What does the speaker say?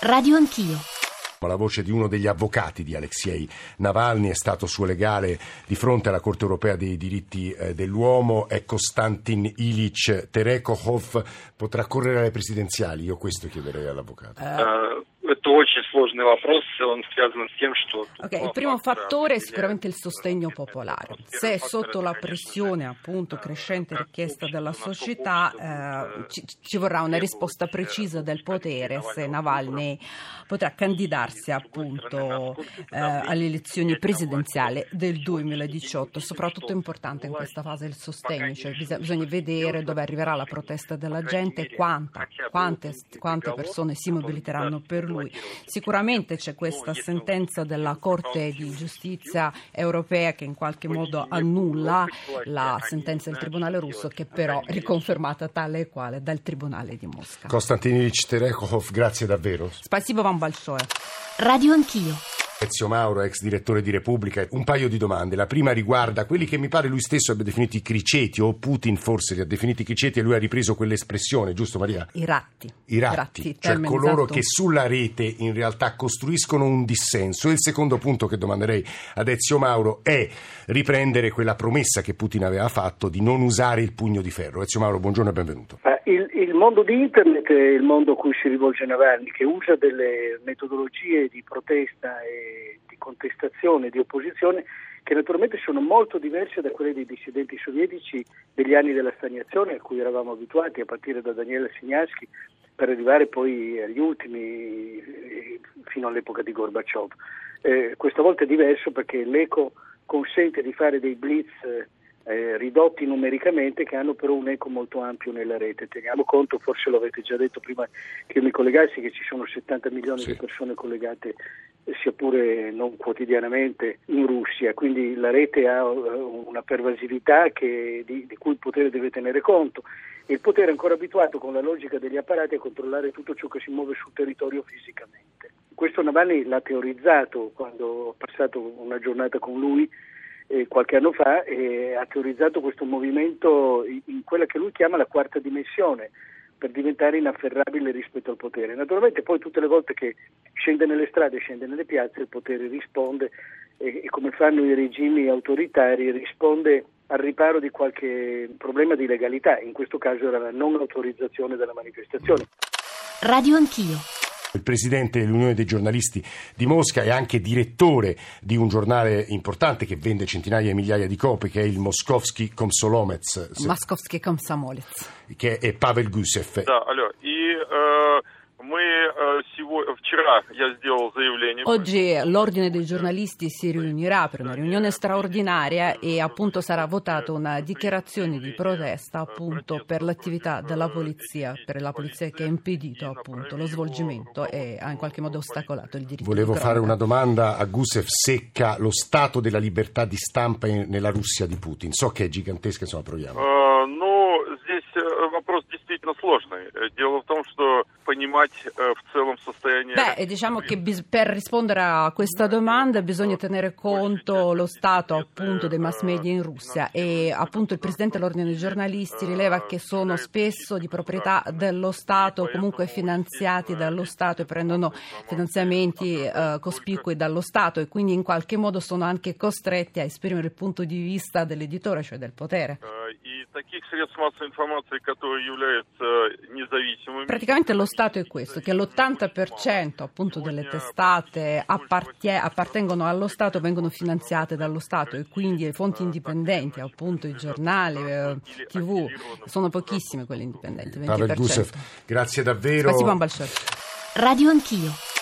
Radio Anch'io. La voce di uno degli avvocati di Alexei Navalny è stato suo legale di fronte alla Corte europea dei diritti eh, dell'uomo, è Konstantin Ilich Terekhov. Potrà correre alle presidenziali? Io questo chiederei all'avvocato. Uh. очень сложный вопрос, он связан с тем, что... Okay, il primo fattore è sicuramente il sostegno popolare. Se è sotto la pressione appunto crescente richiesta dalla società eh, ci, ci, vorrà una risposta precisa del potere se Navalny potrà candidarsi appunto eh, alle elezioni presidenziali del 2018. Soprattutto è importante in questa fase il sostegno, cioè bisogna vedere dove arriverà la protesta della gente e quanta, quante, quante persone si mobiliteranno per lui lui. Sicuramente c'è questa sentenza della Corte di giustizia europea che in qualche modo annulla la sentenza del Tribunale russo che però è riconfermata tale e quale dal Tribunale di Mosca. Konstantinovich Terekhov, grazie davvero. Spasibo вам большое. Radio Anch'io. Ezio Mauro, ex direttore di Repubblica, un paio di domande. La prima riguarda quelli che mi pare lui stesso abbia definito i criceti, o Putin forse li ha definiti criceti e lui ha ripreso quell'espressione, giusto Maria? I ratti. I ratti, ratti cioè coloro esatto. che sulla rete in realtà costruiscono un dissenso. E il secondo punto che domanderei ad Ezio Mauro è riprendere quella promessa che Putin aveva fatto di non usare il pugno di ferro. Ezio Mauro, buongiorno e benvenuto. Eh, il, il mondo di Internet è il mondo a cui si rivolge Navalny, che usa delle metodologie di protesta e di contestazione, di opposizione, che naturalmente sono molto diverse da quelle dei dissidenti sovietici degli anni della stagnazione a cui eravamo abituati, a partire da Daniele Signaschi per arrivare poi agli ultimi eh, fino all'epoca di Gorbaciov. Eh, questa volta è diverso perché l'eco consente di fare dei blitz eh, ridotti numericamente che hanno però un eco molto ampio nella rete. Teniamo conto, forse lo avete già detto prima che mi collegassi, che ci sono 70 milioni sì. di persone collegate sia pure non quotidianamente in Russia, quindi la rete ha eh, una pervasività che, di, di, cui il potere deve tenere conto e il potere è ancora abituato con la logica degli apparati a controllare tutto ciò che si muove sul territorio fisicamente. Questo Navalny l'ha teorizzato quando ho passato una giornata con lui eh, qualche anno fa e ha teorizzato questo movimento in quella che lui chiama la quarta dimensione per diventare inafferrabile rispetto al potere. Naturalmente poi tutte le volte che scende nelle strade, scende nelle piazze, il potere risponde e, e come fanno i regimi autoritari risponde al riparo di qualche problema di legalità, in questo caso era la non autorizzazione della manifestazione. Radio Anch'io Il presidente dell'Unione dei giornalisti di Mosca è anche direttore di un giornale importante che vende centinaia e migliaia di copie, che è il Moskovsky Komsomolets. Moskovsky Komsomolets. Che è Pavel Gusev. Да, алло. И э, мы э, вчера я сделал заявление. Oggi l'ordine dei giornalisti si riunirà per una riunione straordinaria e appunto sarà votata una dichiarazione di protesta appunto per l'attività della polizia, per la polizia che ha impedito appunto lo svolgimento e ha in qualche modo ostacolato il diritto. Volevo fare una domanda a Gusev secca, lo stato della libertà di stampa nella Russia di Putin. So che è gigantesca, insomma proviamo. Uh, ну, здесь вопрос действительно сложный. Дело в том, что понимать в целом состояние... Beh, diciamo che bis- per rispondere a questa domanda bisogna tenere conto lo stato appunto dei mass media in Russia e appunto il presidente dell'ordine dei giornalisti rileva che sono spesso di proprietà dello Stato, comunque finanziati dallo Stato e prendono finanziamenti eh, cospicui dallo Stato e quindi in qualche modo sono anche costretti a esprimere il punto di vista dell'editore, cioè del potere. Praticamente lo Stato è questo, che l'80% appunto delle testate appartie- appartengono allo Stato, vengono finanziate dallo Stato e quindi le fonti indipendenti, appunto i giornali, eh, tv, sono pochissime quelle indipendenti. 20%. Pavel Gusev, grazie davvero. Спасибо вам Radio Anch'io.